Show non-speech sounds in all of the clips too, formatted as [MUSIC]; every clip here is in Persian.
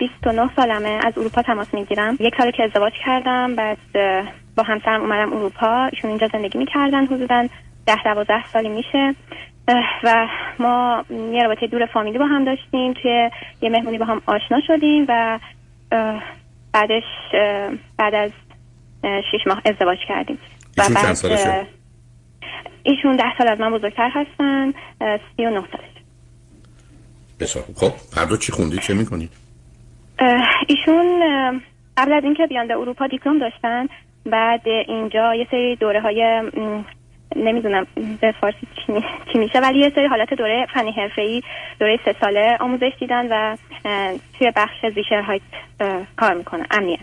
29 سالمه از اروپا تماس می‌گیرم. یک سال که ازدواج کردم بعد با همسرم اومدم اروپا. ایشون اینجا زندگی می‌کردن حدودا ده دوازده سالی میشه. و ما یه رابطه دور فامیلی با هم داشتیم. توی یه مهمونی با هم آشنا شدیم و بعدش بعد از شیش ماه ازدواج کردیم. و بعد ایشون ده سال از من بزرگتر هستن. سی و نه سالش بسیار خب هر دو چی خوندید چه می‌کنید ایشون قبل از اینکه بیان به اروپا دیپلم داشتن بعد اینجا یه سری دوره های نمی‌دونم به فارسی چی میشه ولی یه سری حالت دوره فنی ای دوره سه ساله آموزش دیدن و توی بخش زیشر هایت کار می‌کنن امنیت.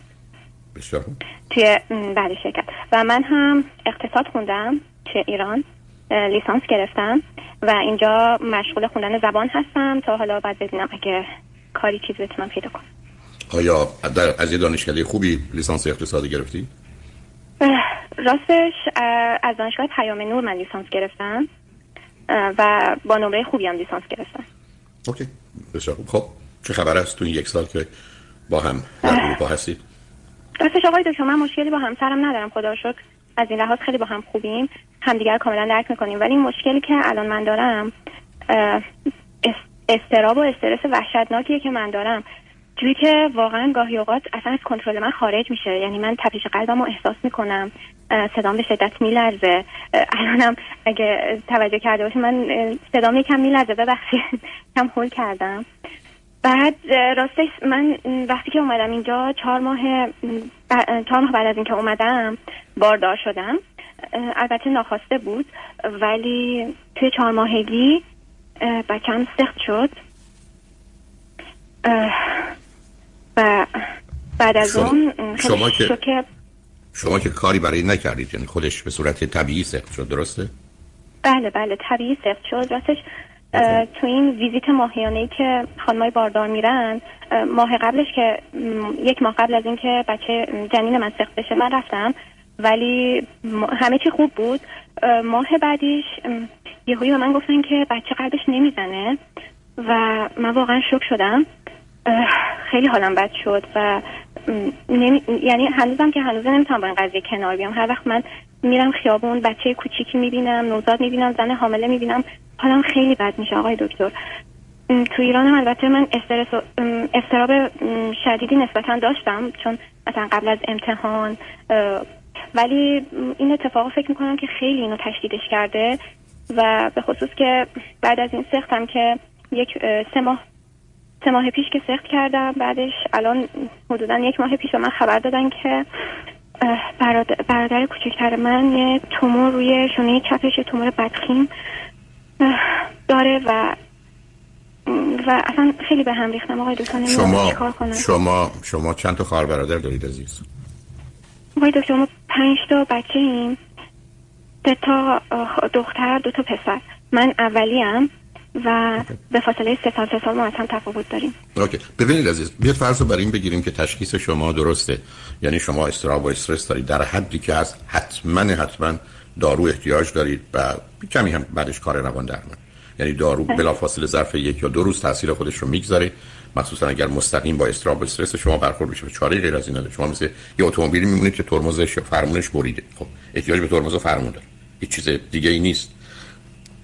بسیار توی بعد شرکت. و من هم اقتصاد خوندم توی ایران لیسانس گرفتم و اینجا مشغول خوندن زبان هستم تا حالا بعد ببینم اگه کاری چیز بتونم پیدا کنم. آیا در از یه دانشکده خوبی لیسانس اقتصادی گرفتی؟ راستش از دانشگاه پیام نور من لیسانس گرفتم و با نمره خوبی هم لیسانس گرفتم. اوکی. بسیار خب چه خبر است تو این یک سال که با هم در اروپا هستید؟ راستش آقای دکتر من مشکلی با همسرم ندارم. خدا شکر. از این لحاظ خیلی با هم خوبیم. همدیگر کاملا درک می‌کنیم. ولی مشکلی که الان من دارم استراب و استرس وحشتناکیه که من دارم. جوری که واقعا گاهی اوقات اصلا از کنترل من خارج میشه. یعنی من تپش قلبم رو احساس می‌کنم صدام به شدت میلرزه. الانم اگه توجه کرده باشی من صدام یکم میلرزه. ببخشید [LAUGHS] کم هول کردم. بعد راستش من وقتی که اومدم اینجا چهار ماه چهار ماه بعد از اینکه اومدم باردار شدم. البته ناخواسته بود ولی توی چهار ماهگی بچم سخت شد. و بعد از اون شما که شما که کاری برای نکردید یعنی خودش به صورت طبیعی سخت شد درسته؟ بله بله طبیعی سخت شد. راستش تو این ویزیت ماهیانه ای که خانمای باردار میرن ماه قبلش که یک ماه قبل از اینکه بچه جنین من سخت بشه من رفتم. ولی همه چی خوب بود. ماه بعدیش یهویی به من گفتن که بچه قلبش نمی‌زنه و من واقعا شک شدم. خیلی حالم بد شد و یعنی هنوزم که هنوز نمی‌تونم با این قضیه کنار بیام. هر وقت من میرم خیابون بچه کوچیکی می‌بینم نوزاد می‌بینم زن حامله می‌بینم حالم خیلی بد میشه. آقای دکتر تو ایران هم البته من استرس استراب شدیدی نسبتا داشتم چون مثلا قبل از امتحان ولی این اتفاق فکر می‌کنم که خیلی اینو تشدیدش کرده و به خصوص که بعد از این سختم که یک سه ماه سه ماه پیش که سخت کردم بعدش الان حدودا یک ماه پیش به من خبر دادن که برادر, برادر کوچکتر من یه تومور روی شونه چپش تومور بدخیم داره و و اصلا خیلی به هم ریختم. آقای دکتر شما شما شما چند تا خواهر برادر دارید عزیز؟ آقای دکتر ما پنج تا بچه ایم سه تا دختر دو تا پسر. من اولیم و به فاصله سه سال سه سال ما از هم تفاوت داریم. اوکی. ببینید عزیز بیاد فرض رو بر این بگیریم که تشخیص شما درسته. یعنی شما استراب و استرس دارید. در حدی که از حتما حتما دارو احتیاج دارید و کمی هم بعدش کار روان درمان یعنی دارو بله. بلافاصله ظرف یک یا دو روز تاثیر خودش رو می‌گذاره. مخصوصا اگر مستقیم با استراب و استرس شما برخورد بشه چاره غیر از این نداره. شما مثل یه اتومبیلی میمونید که ترمزش فرمونش بریده. خب احتیاج به ترمز و فرمون داره. هیچ چیز دیگه ای نیست.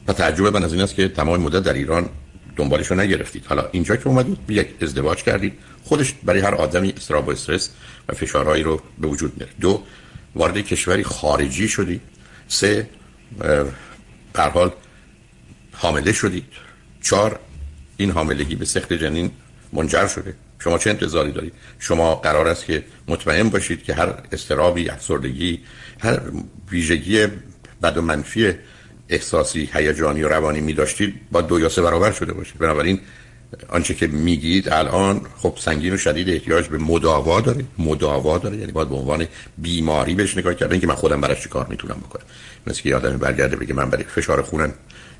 و تعجب من از این است که تمام مدت در ایران دنبالش رو نگرفتید. حالا اینجا که اومدید یک ازدواج کردید. خودش برای هر آدمی استراب و استرس و فشارهایی رو به وجود میاره. دو وارد کشوری خارجی شدید. سه در حال حامله شدید. چهار این حاملگی به سخت جنین منجر شده. شما چه انتظاری دارید؟ شما قرار است که مطمئن باشید که هر استرابی افسردگی هر ویژگی بد و منفی احساسی هیجانی و روانی می داشتید با دو یا سه برابر شده باشید بنابراین آنچه که میگید الان خب سنگین و شدید احتیاج به مداوا داره. مداوا داره. یعنی باید به عنوان بیماری بهش نگاه کردن که من خودم براش چی کار می‌تونم بکنم. مثل که آدمی برگرده بگه من برای فشار خونم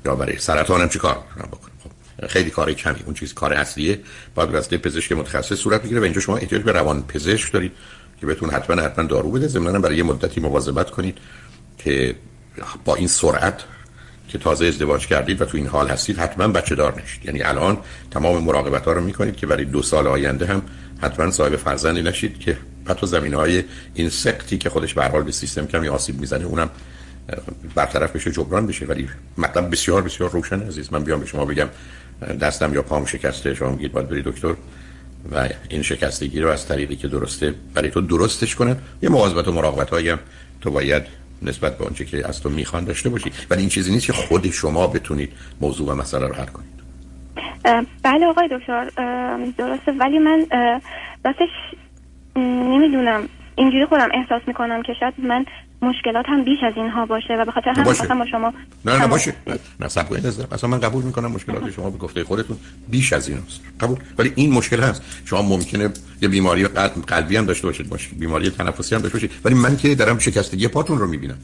یا برای سرطانم چی کار می‌تونم بکنم. خب خیلی کار کمی. اون چیز کار اصلیه. باید واسطه پزشک متخصص صورت بگیره و اینجا شما احتیاج به روان پزشک دارید که بهتون حتما حتما دارو بده. ضمن برای یه مدتی مواظبت کنید که با این سرعت که تازه ازدواج کردید و تو این حال هستید حتما بچه دار نشید. یعنی الان تمام مراقبت ها رو می‌کنید که برای دو سال آینده هم حتما صاحب فرزندی نشید که حتی زمینه های این سکتی که خودش به حال به سیستم کمی آسیب می‌زنه اونم برطرف بشه جبران بشه. ولی مطلب بسیار بسیار روشن عزیز. من بیام به شما بگم دستم یا پام شکسته شما میگید باید بری دکتر و این شکستگی رو از طریقی که درسته برای تو درستش کنن. یه مواظبت و مراقبت هایم تو باید نسبت به آنچه که از تو می‌خوان داشته باشی. ولی این چیزی نیست که خود شما بتونید موضوع و مسئله رو حل کنید. بله آقای دکتر درسته. ولی من راستش نمی‌دونم. اینجوری خودم احساس می‌کنم که شاید من مشکلات هم بیش از اینها باشه و به خاطر همین خواستم با شما نه نه باشه. نه سب کنید اصلا من قبول می‌کنم مشکلات شما به گفته خودتون بیش از این است قبول. ولی این مشکل هست. شما ممکنه یه بیماری قلبی هم داشته باشید باشه. بیماری تنفسی هم داشته باشید. ولی من که دارم شکستگی پاتون رو می‌بینم.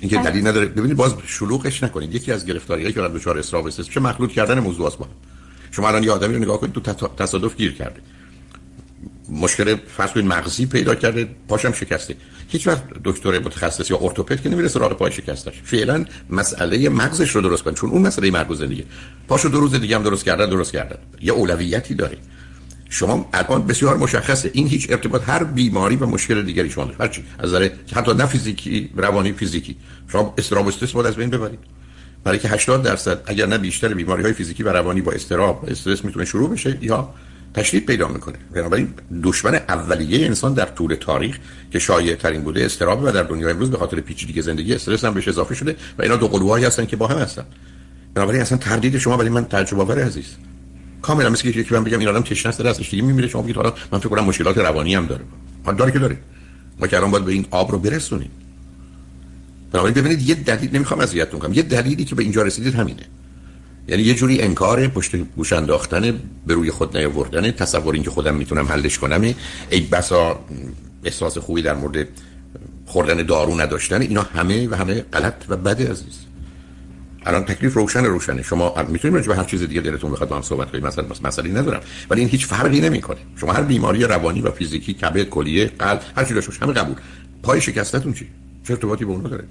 اینکه بله. دلیل نداره. ببینید باز شلوغش نکنید. یکی از گرفتاریایی که دچار استراب است چه مخلوط کردن موضوع است با شما الان یه آدمی رو نگاه کنید تو تصادف گیر کرده. مشکل کنید مغزی پیدا کرده پاشم شکسته. هیچ وقت دکتر متخصص یا ارتوپد که نمیره سراغ پای شکستش. فعلا مسئله مغزش رو درست کنه چون اون مسئله مربوط دیگه پاشو دو روز دیگه هم درست کردن درست کردن. یه اولویتی داره. شما الان بسیار مشخصه. این هیچ ارتباط هر بیماری و مشکل دیگری شما هر چی از نظر حتی نه فیزیکی روانی فیزیکی. شما استراب استرس باید از بین ببرید. برای که 80 درصد اگر نه بیشتر بیماری های فیزیکی و روانی با استراب استرس می‌تونه شروع بشه یا تشدید پیدا می‌کنه. بنابراین دشمن اولیه انسان در طول تاریخ که شایع ترین بوده استراب و در دنیای امروز به خاطر پیچیدگی زندگی استرس هم بهش اضافه شده و اینا دو قلوهایی هستن که با هم هستن. بنابراین اصلا تردید شما برای من تجربه آور عزیز. کاملا مثل یکی من بگم این آدم تشنه است ازش دیگه میمیره. شما بگید حالا من فکر کنم مشکلات روانی هم داره. داره که داره. ما که الان باید به این آب رو برسونیم. بنابراین ببینید یه دلیل نمی‌خوام اذیتتون کنم یه دلیلی که به اینجا رسیدید همینه. یعنی یه جوری انکار پشت گوش انداختن به روی خود نیاوردن تصور اینکه خودم می‌تونم حلش کنم ای بسا احساس خوبی در مورد خوردن دارو نداشتن اینا همه و همه غلط و بده عزیز. الان تکلیف روشن روشنه. شما می‌تونید راجع به هر چیز دیگه دلتون بخواد با هم صحبت کنید مثلا مسئله ندارم. ولی این هیچ فرقی نمی‌کنه. شما هر بیماری روانی و فیزیکی کبد کلیه قلب هر چی داشته همه قبول. پای شکستتون چی؟ چه ارتباطی با اون داره؟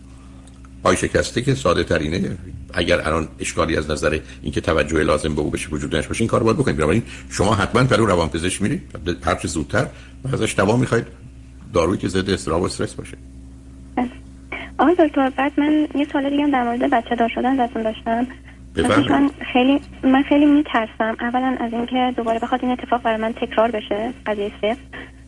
پای شکسته که ساده ترینه. اگر الان اشکالی از نظر اینکه توجه لازم به او بشه وجود داشته باشه این کار باید بکنید بنابراین شما حتما پرو روانپزشک میرید. هر چه زودتر و ازش دوا می‌خواید دارویی که ضد استراب و استرس باشه. آقای دکتر بعد من یه سوال دیگه در مورد بچه دار شدن ازتون داشتم. من خیلی من خیلی میترسم. اولا از اینکه دوباره بخواد این اتفاق برای من تکرار بشه قضیه سه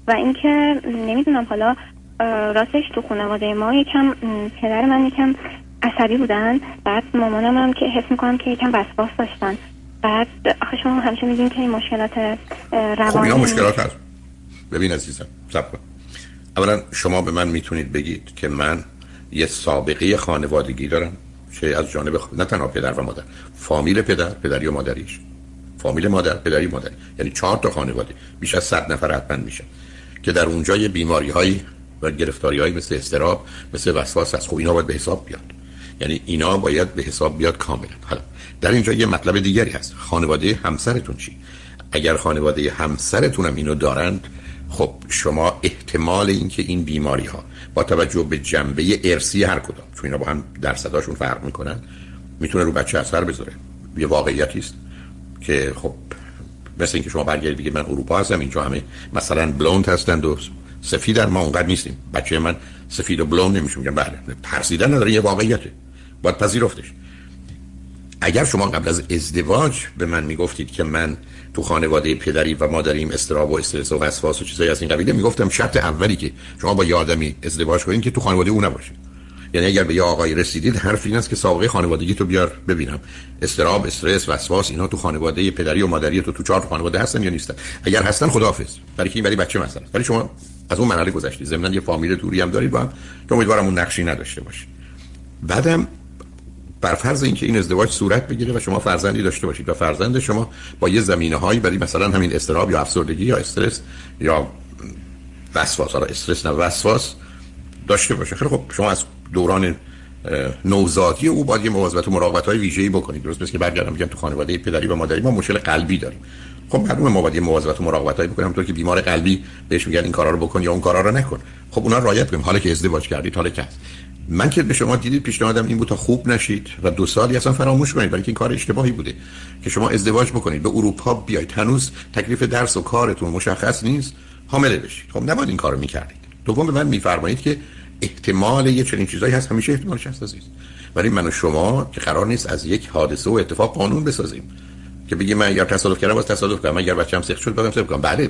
و اینکه نمی‌دونم حالا راستش تو خانواده ما یکم پدر من یکم عصبی بودن. بعد مامانم هم که حس می‌کنم که یکم وسواس داشتن. بعد آخه شما همیشه میگین که این مشکلات روانی خب مشکلات هست. ببین عزیزم سب کن. اولا شما به من می‌تونید بگید که من یه سابقه خانوادگی دارم چه از جانب خ... نه تنها پدر و مادر فامیل پدر پدری و مادریش. فامیل مادر پدری مادری یعنی چهار تا خانواده. بیش از صد نفر حتما میشه. که در اونجا یه بیماری هایی گرفتاری های مثل استراب مثل وسواس از خوب اینا باید به حساب بیاد. یعنی اینا باید به حساب بیاد کاملا. حالا در اینجا یه مطلب دیگری هست. خانواده همسرتون چی؟ اگر خانواده همسرتون هم اینو دارند خب شما احتمال اینکه این بیماری ها با توجه به جنبه ارسی هر کدام چون اینا با هم درصداشون فرق می‌کنن می‌تونه رو بچه اثر بذاره. یه واقعیتی است که خب مثل اینکه شما برگردید بگید من اروپا هستم اینجا همه مثلا بلوند هستند و سفید ما اونقدر نیستیم. بچه من سفید و بلوند نمیشه میگم بله ترسیدن نداره یه واقعیته باید پذیرفتش. اگر شما قبل از ازدواج به من می‌گفتید که من تو خانواده پدری و مادریم استراب و استرس و وسواس و چیزایی از این قبیله می‌گفتم شرط اولی که شما با یه آدمی ازدواج کنید که تو خانواده او نباشه یعنی اگر به یه آقای رسیدید حرف این است که سابقه خانوادگی تو بیار ببینم. استراب استرس وسواس اینا تو خانواده پدری و مادری تو تو چهار خانواده هستن یا نیستن؟ اگر هستن خداحافظ. برای که این برای بچه مثلا. ولی شما از اون مرحله گذشتید ضمن یه فامیل دوری هم دارید با هم که امیدوارم اون نقشی نداشته باشه بعدم بر فرض اینکه این ازدواج صورت بگیره و شما فرزندی داشته باشید و فرزند شما با یه زمینه هایی برای مثلا همین استراب یا افسردگی یا استرس یا وسواس. حالا استرس نه وسواس داشته باشه. خیلی خب شما از دوران نوزادی او باید یه مواظبت و مراقبت های ویژه‌ای بکنید درست مثل که برگردم میگم تو خانواده پدری و مادری ما مشکل قلبی داریم. خب معلومه ما باید یه مواظبت و مراقبت هایی بکنیم. همونطور که بیمار قلبی بهش میگن این کارا رو بکن یا اون کارا رو نکن. خب اونا رعایت کنیم. حالا که ازدواج کردید حالا که من که به شما دیدید پیشنهادم این بود تا خوب نشید و دو سالی اصلا فراموش کنید. برای این کار اشتباهی بوده که شما ازدواج بکنید. به اروپا بیاید هنوز تکلیف درس و کارتون مشخص نیست. حامله بشید. خب نباید این کارو می‌کردید. دوم به من میفرمایید که احتمال یه چنین چیزایی هست همیشه احتمالش هست عزیز. ولی من و شما که قرار نیست از یک حادثه و اتفاق قانون بسازیم که بگی من اگر تصادف کردم باز تصادف کردم اگر بچه‌م سخت شد بگم سخت کنم. بله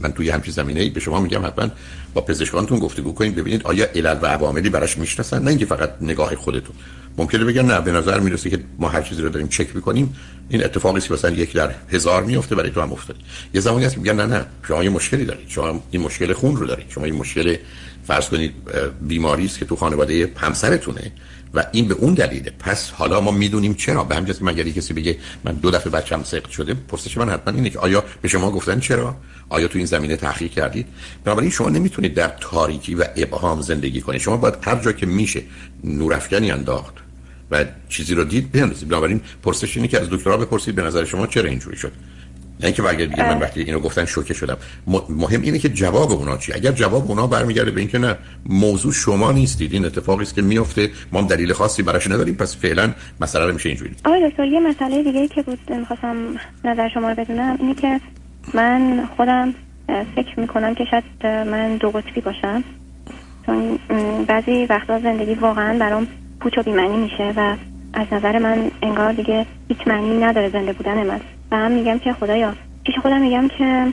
من توی همچین زمینه ای به شما میگم حتما با پزشکانتون گفتگو کنید ببینید آیا علل و عواملی براش می‌شناسن؟ نه اینکه فقط نگاه خودتون. ممکنه بگن نه به نظر می‌رسه که ما هر چیزی رو داریم چک می‌کنیم این اتفاقی که مثلا یک در هزار میفته برای تو هم افتاد یه زمانی هست میگن نه نه شما یه مشکلی دارید. شما این مشکل خون رو دارید. شما این مشکل فرض کنید بیماری است که تو خانواده همسرتونه و این به اون دلیله. پس حالا ما می‌دونیم چرا. به همین مگر کسی بگه من دو دفعه بچم سقط شده پرسش من حتما اینه که آیا به شما گفتن چرا؟ آیا تو این زمینه تحقیق کردید؟ بنابراین شما نمی‌تونید در تاریکی و ابهام زندگی کنید. شما باید هر جا که میشه نورافکنی انداخت و چیزی رو دید بنویسید بنابراین پرسش اینه که از دکترها بپرسید به نظر شما چرا اینجوری شد؟ نه اینکه بگه دیگه من وقتی اینو گفتن شوکه شدم. مهم اینه که جواب اونا چی. اگر جواب اونا برمیگرده به اینکه نه موضوع شما نیستید این اتفاقی است که میفته ما هم دلیل خاصی براش نداریم پس فعلا مسئله رو میشه اینجوری. آقای دکتر یه مسئله دیگه که بود می‌خواستم نظر شما رو بدونم اینه که من خودم فکر می‌کنم که شاید من دو قطبی باشم. چون بعضی وقتا زندگی واقعا برام پوچ و بیمنی میشه و از نظر من انگار دیگه هیچ معنی نداره زنده بودن من. و هم میگم که خدایا پیش خودم میگم که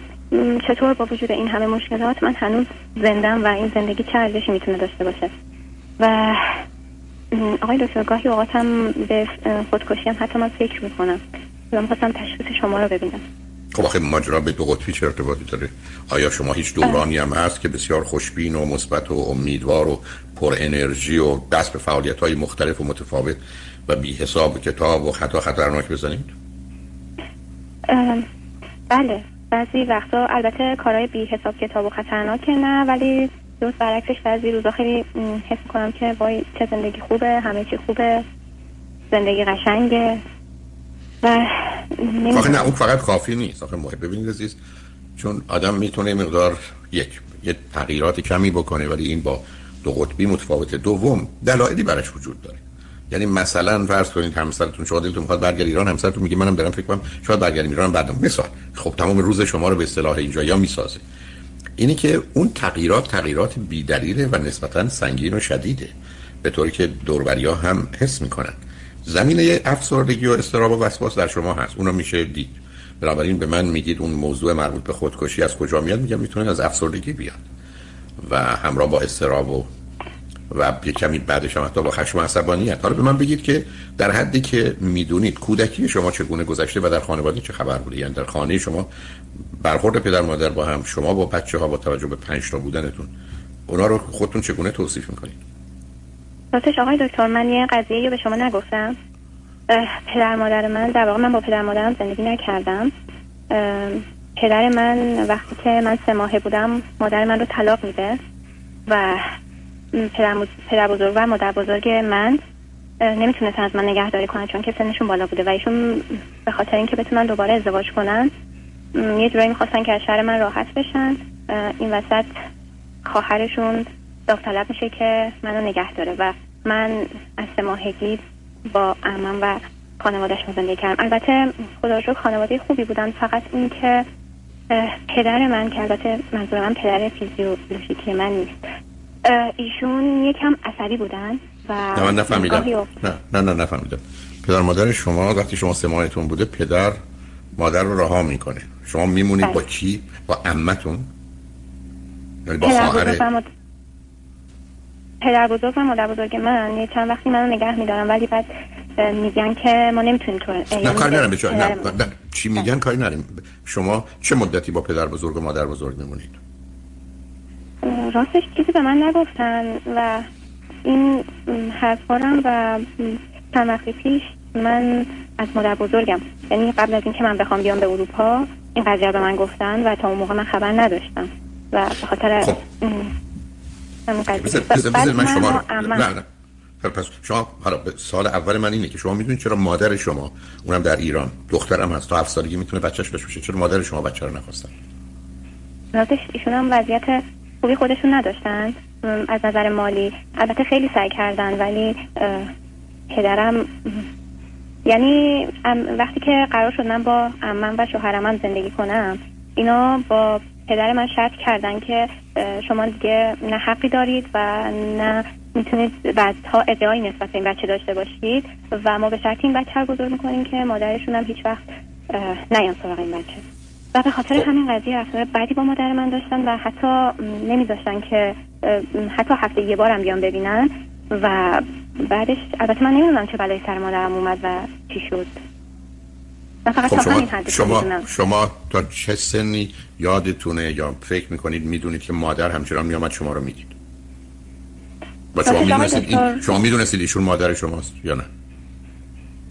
چطور با وجود این همه مشکلات من هنوز زندم و این زندگی چه ارزشی می‌تونه داشته باشه؟ و آقای دکتر گاهی اوقاتم به خودکشی هم حتی من فکر می‌کنم و می‌خواستم تشخیص شما رو ببینم. خب آخه ماجرا به دو قطبی چه ارتباطی داره؟ آیا شما هیچ دورانی هم هست که بسیار خوشبین و مثبت و امیدوار و پر انرژی و دست به فعالیت های مختلف و متفاوت و بی حساب کتاب و خطا خطرناک بزنید؟ بله بعضی وقتا البته کارهای بی حساب کتاب و خطرناک نه ولی درست برعکسش بعضی روزا خیلی حس کنم که وای چه زندگی خوبه همه چی خوبه زندگی قشنگه. و آخه نه اون فقط کافی نیست. آخه محب ببینید عزیز چون آدم می‌تونه مقدار یک یه تغییرات کمی بکنه ولی این با دو قطبی متفاوته. دوم دلایلی براش وجود داره. یعنی مثلا فرض کنید همسرتون شما دلتون می‌خواد برگردید ایران همسرتون میگه منم برم فکر کنم شاید برگردیم ایران بعدم. مثال خب تمام روز شما رو به اصطلاح اینجا یا می‌سازه. اینی که اون تغییرات تغییرات بیدلیله و نسبتا سنگین و شدیده. به طوری که دوربریا هم حس می‌کنن. زمینه افسردگی و استراب و وسواس در شما هست. اونو میشه دید. بنابراین به من میگید اون موضوع مربوط به خودکشی از کجا میاد؟ میگم می‌تونه از افسردگی بیاد و همراه با استراب و و یه کمی بعدش هم حتی با خشم و عصبانیت. حالا به من بگید که در حدی که می‌دونید کودکی شما چگونه گذشته و در خانواده چه خبر بوده؟ یعنی در خانه شما برخورد پدر مادر با هم شما با بچه ها با توجه به پنج تا بودنتون اونا رو خودتون چگونه توصیف می‌کنید؟ راستش آقای دکتر من یه قضیه به شما نگفتم. پدر مادر من در واقع من با پدر مادرم زندگی نکردم. پدر من وقتی که من سه ماهه بودم مادر من رو طلاق میده و پدر, بزرگ و مادر بزرگ من نمی‌تونستن از من نگهداری کنن چون که سنشون بالا بوده و ایشون به خاطر اینکه بتونن دوباره ازدواج کنن یه جورایی می‌خواستن که از شهر من راحت بشن. این وسط خواهرشون داوطلب میشه که منو نگه داره و من از سه ماهگی با امم و خانوادش زندگی کردم. البته خدا رو خانواده خوبی بودن فقط این که پدر من که البته منظور من پدر فیزیولوژیکی من نیست. ایشون یکم عصبی بودن و نه من نفهمیدم. نه نه نه نفهمیدم. پدر مادر شما وقتی شما سه ماهتون بوده پدر مادر رو رها می‌کنه. شما میمونید با بله. کی؟ با عمتون؟ یعنی با خواهر؟ پدر بزرگ و مادر بزرگ من. یه چند وقتی منو نگه میدارم ولی بعد میگن که ما نمی‌تونیم تو نه کاری نرم نه, نه, نه, چی میگن؟ کاری نریم شما چه مدتی با پدر بزرگ و مادر بزرگ میمونید؟ راستش چیزی به من نگفتن و این حرفارم و چند پیش من از مادر بزرگم یعنی قبل از اینکه من بخوام بیام به اروپا این قضیه به من گفتن و تا اون موقع من خبر نداشتم و به خاطر خب. من شما رو... نه نه. پس شما حالا سال اول من اینه که شما می‌دونید چرا مادر شما اونم در ایران دخترم هست تا هفت سالگی می‌تونه بچهش بشه چرا مادر شما بچه رو نخواستن؟ راستش ایشون هم وضعیت خوبی خودشون نداشتن. از نظر مالی. البته خیلی سعی کردن ولی پدرم یعنی وقتی که قرار شد من با امم و شوهرم هم زندگی کنم اینا با پدر من شرط کردن که شما دیگه نه حقی دارید و نه می‌تونید بعدها ادعای نسبت این بچه داشته باشید و ما به شرط این بچه رو بزرگ می‌کنیم که مادرشون هم هیچ وقت نیان سراغ این بچه. و به خاطر همین قضیه رفتار بعدی با مادر من داشتن و حتی نمیذاشتن که حتی هفته یه بارم بیان ببینن و بعدش البته من نمی‌دونم چه بلایی سر مادرم اومد و چی شد. خب شما, شما, شما تا چه سنی یادتونه یا فکر می‌کنید می‌دونید که مادر همچنان میامد شما رو می‌دید؟ و شما می‌دونستید این شما می‌دونستید ایشون مادر شماست یا نه؟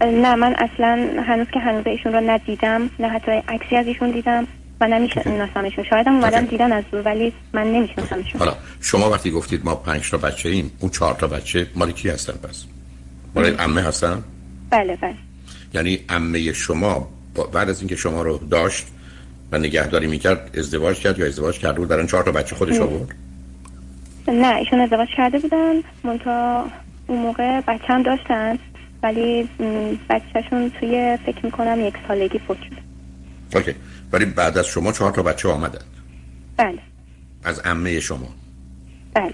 نه من اصلا هنوز که هنوز ایشون رو ندیدم نه حتی عکسی از ایشون دیدم و نمیشناسمشون شاید هم اومدم دیدم از دور ولی من نمیشناسمشون حالا شما وقتی گفتید ما پنج تا بچه ایم اون چهار تا بچه مال کی هستن پس؟ مال عمه هستن؟ بله بله. یعنی عمه شما بعد از اینکه شما رو داشت و نگهداری می‌کرد ازدواج کرد یا ازدواج کرده بود؟ برای چهار تا بچه خودش آورد؟ نه ایشون ازدواج کرده بودن منتها اون موقع بچه هم داشتن. ولی بچهشون توی فکر می‌کنم یک سالگی فوت شد اوکی. ولی بعد از شما چهار تا بچه آمدن. بله. از عمه شما. بله.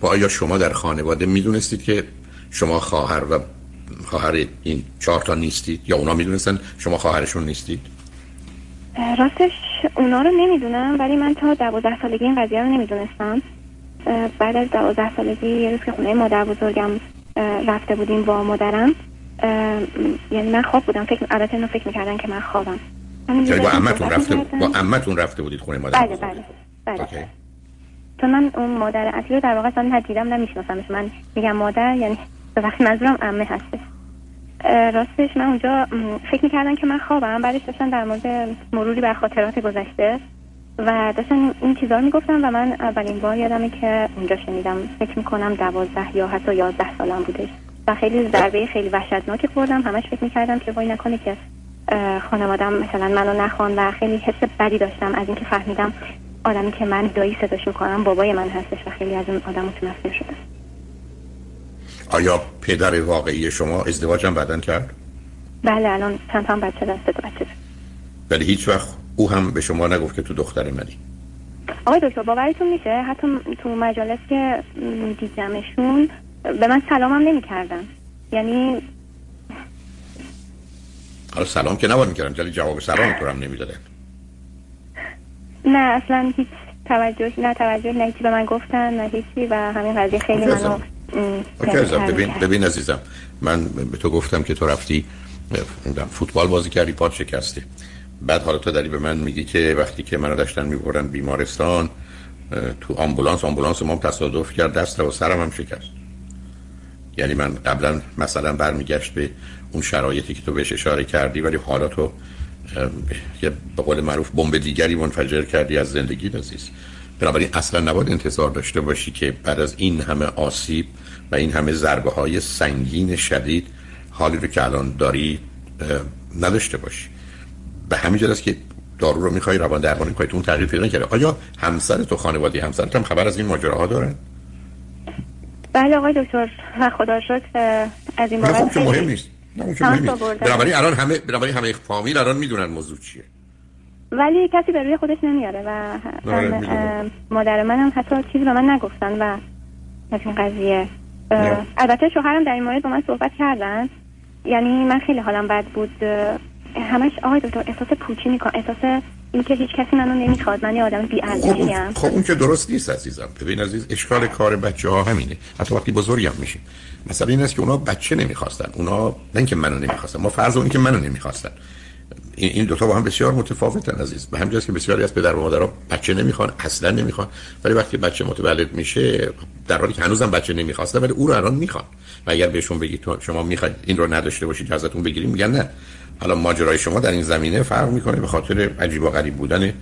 با آیا شما در خانواده می‌دونستید که شما خواهر و خواهر این چهار تا نیستید؟ یا اونا می‌دونستن شما خواهرشون نیستید؟ راستش اونا رو نمی‌دونم ولی من تا دوازده سالگی این قضیه رو نمی‌دونستم. بعد از دوازده سالگی یه روز که خونه مادر بزرگم رفته بودیم با مادرم. یعنی من خواب بودم. فکر البته اینو فکر می‌کردن که من خوابم. یعنی با عمتون رفته با عمتون رفته بودید خونه مادر بله بله بله. تو من اون مادر اصلی رو در واقع اصلا ندیدم نمیشناسمش. من میگم مادر یعنی به وقتی منظورم عمه هستش. راستش من اونجا فکر می‌کردن که من خوابم بعدش داشتن در مورد مروری بر خاطرات گذشته و داشتن این چیزا رو می‌گفتن و من اولین بار یادمه که اونجا شنیدم فکر می‌کنم دوازده یا حتی یازده سالم بودش. و خیلی ضربه خیلی وحشتناکی خوردم. همش فکر می‌کردم که وای نکنه که خانوادم مثلا منو نخوان و خیلی حس بدی داشتم از اینکه فهمیدم آدمی که من دایی صداش می‌کنم بابای من هستش و خیلی از اون آدم متنفر شدم آیا پدر واقعی شما ازدواج هم بعدن کرد؟ بله الان چند تا بچه دست بچه ولی هیچ وقت او هم به شما نگفت که تو دختر منی. آقای دکتر باورتون میشه؟ حتی تو مجالس که دیدمشون به من سلام هم نمی کردن یعنی حالا سلام که نباید می‌کردن جلی جواب سلام تو هم نمی‌دادن. نه اصلا هیچ توجه نه توجه نه هیچی به من گفتن نه هیچی و همین قضیه خیلی منو ببین ببین عزیزم. من به تو گفتم که تو رفتی فوتبال بازی کردی پاد شکسته. بعد حالا تو داری به من میگی که وقتی که منو داشتن می‌برن بیمارستان تو آمبولانس آمبولانس ما تصادف کرد دست و سرم هم شکست. یعنی من قبلا مثلا برمیگشت به اون شرایطی که تو بهش اشاره کردی ولی حالا تو یه به قول معروف بمب دیگری منفجر کردی از زندگی عزیز. بنابراین اصلا نباید انتظار داشته باشی که بعد از این همه آسیب و این همه ضربه های سنگین شدید حالی رو که الان داری نداشته باشی. به همین است که دارو رو می‌خوای روان درمانی کنی تو اون تغییر پیدا نکرده آیا همسر تو خانوادی همسرت هم خبر از این ماجراها دارن؟ بله آقای دکتر خدا شکر از این بابت مهم نیست. بنابراین الان همه بنابراین همه فامیل الان می‌دونن موضوع چیه. ولی کسی به روی خودش نمیاره و مادر منم حتی چیزی به من نگفتن و از این قضیه. البته شوهرم در این مورد با من صحبت کردن. یعنی من خیلی حالم بد بود. همش آقای دکتر احساس پوچی می‌کنم. احساس اینکه هیچ کسی منو نمی‌خواد. من یه آدم بی خب, خب اون که درست نیست عزیزم. ببین عزیز اشکال کار بچه ها همینه. حتی وقتی بزرگم میشیم. مثلا این است که اونا بچه نمی‌خواستن. اونا نه اینکه منو نمی‌خواستن. ما فرض اون که منو نمی‌خواستن. این دوتا با هم بسیار متفاوتن عزیز. به همجاست که بسیاری از پدر و مادرها بچه نمی‌خوان اصلا نمی‌خوان. ولی وقتی بچه متولد میشه در حالی که هنوزم بچه نمی‌خواسته ولی او رو الان می‌خوان. و اگر بهشون بگید تو شما می‌خواید این رو نداشته باشید ازتون بگیریم میگن نه. حالا ماجرای شما در این زمینه فرق می‌کنه به خاطر عجیب و غریب بودن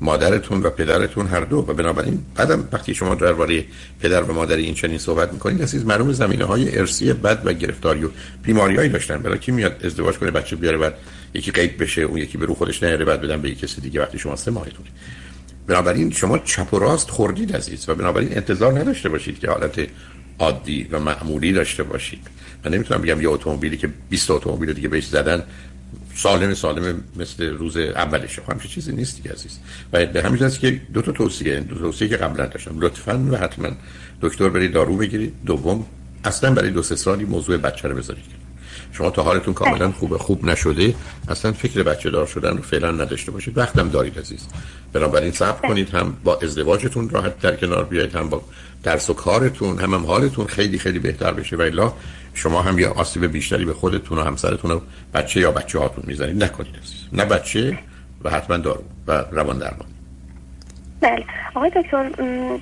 مادرتون و پدرتون هر دو. و بنابراین بعدم وقتی شما درباره پدر و مادر این چنین صحبت می‌کنید عزیز معلوم زمینه های ارسی بد و گرفتاری و بیماریایی داشتن. برای کی میاد ازدواج کنه؟ بچه بیاره بعد یکی قید بشه اون یکی به رو خودش نیاره بعد بدن به کسی دیگه. وقتی شما سه ماهتونه بنابراین شما چپ و راست خوردید عزیز. و بنابراین انتظار نداشته باشید که حالت عادی و معمولی داشته باشید. من نمی‌تونم بگم یه اتومبیلی که 20 اتومبیل دیگه بهش زدن سالم سالم مثل روز اولش خب همچین چیزی نیست دیگه عزیز. و به همین جاست که دو تا توصیه دو توصیه که قبلا داشتم. لطفا و حتما. دکتر برید دارو بگیرید. دوم اصلا برای دو سه سالی موضوع بچه رو بذارید شما تا حالتون کاملا خوب خوب نشده اصلا فکر بچه دار شدن رو فعلا نداشته باشید. وقتم دارید عزیز. بنابراین صبر کنید هم با ازدواجتون راحت در کنار بیایید هم با درس و کارتون هم, هم حالتون خیلی خیلی بهتر بشه. و الا شما هم یه آسیب بیشتری به خودتون و همسرتون و بچه یا بچه هاتون می‌زنید. نکنید نه بچه و حتما دارو و روان درمان بله. آقای دکتر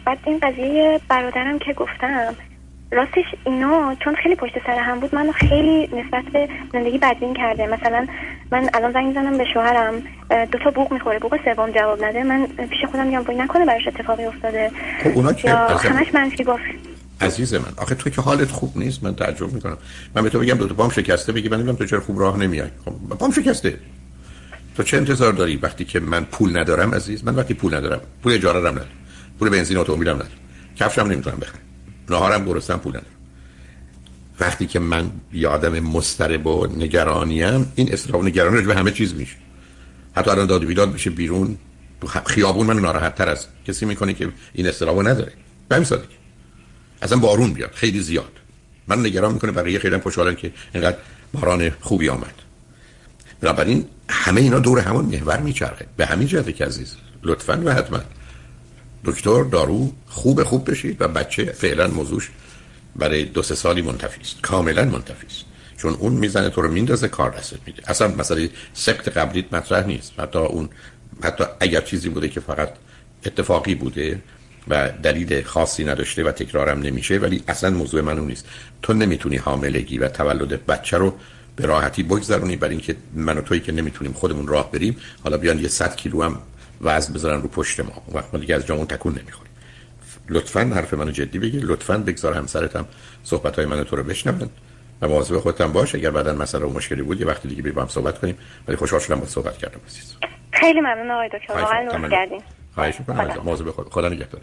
بعد این قضیه برادرم که گفتم راستش اینا چون خیلی پشت سر هم بود منو خیلی نسبت به زندگی بدبین کرده. مثلا من الان زنگ می‌زنم به شوهرم دو تا بوق می‌خوره. بوق سوم جواب نده. من پیش خودم میگم وای نکنه براش اتفاقی افتاده. خب اونا چه همش منفی گفت عزیز من. آخه تو که حالت خوب نیست من تعجب می‌کنم. من به تو بگم دو تا پام شکسته بگی من نمی‌دونم تو چرا خوب راه نمیای. خب پام شکسته. تو چه انتظار داری وقتی که من پول ندارم عزیز؟ من وقتی پول ندارم. پول اجاره ندارم. پول بنزین اتومبیلم ندارم. کفشم نمی‌تونم بخرم. نهارم گرسنم پول ندارم. وقتی که من یه آدم مضطرب و نگرانیم این و نگرانی به همه چیز میشه. حتی الان داد بیداد بشه بیرون. خیابون من ناراحت تر از کسی می‌کنه که این استرابو نداره. به همین سادگی. اصلا بارون بیاد خیلی زیاد. من نگران می‌کنه بقیه خیلی خوشحالن که اینقدر باران خوبی آمد. بنابراین همه اینا دور همون محور میچرخه. به همین جهته که عزیز لطفا و حتما. دکتر دارو خوب خوب بشید و بچه فعلا موضوعش برای دو سه سالی منتفی است. کاملا منتفی است. چون اون می‌زنه تو رو میندازه کار دستت میده. اصلا مسئله سکت قبلیت مطرح نیست. حتی اون حتی اگر چیزی بوده که فقط اتفاقی بوده و دلیل خاصی نداشته و تکرارم نمیشه ولی اصلا موضوع من نیست. تو نمی‌تونی حاملگی و تولد بچه رو به راحتی بگذرونی برای اینکه من و تویی که نمی‌تونیم خودمون راه بریم. حالا بیان یه 100 کیلو هم وزن بذارن رو پشت ما. وقت ما دیگه از جامون تکون نمی‌خوریم. لطفا حرف منو جدی بگیر. لطفا بگذار همسرتم صحبت های منو تو رو بشنون و مواظب خودت باش. اگر بعدا مسئله و مشکلی بود یه وقتی دیگه با هم صحبت کنیم. ولی خوشحال شدم با صحبت کردم عزیز. خیلی ممنون آقای دکتر. واقعا لطف کردین. خواهش می‌کنم. مواظب خود خدا نگهدار.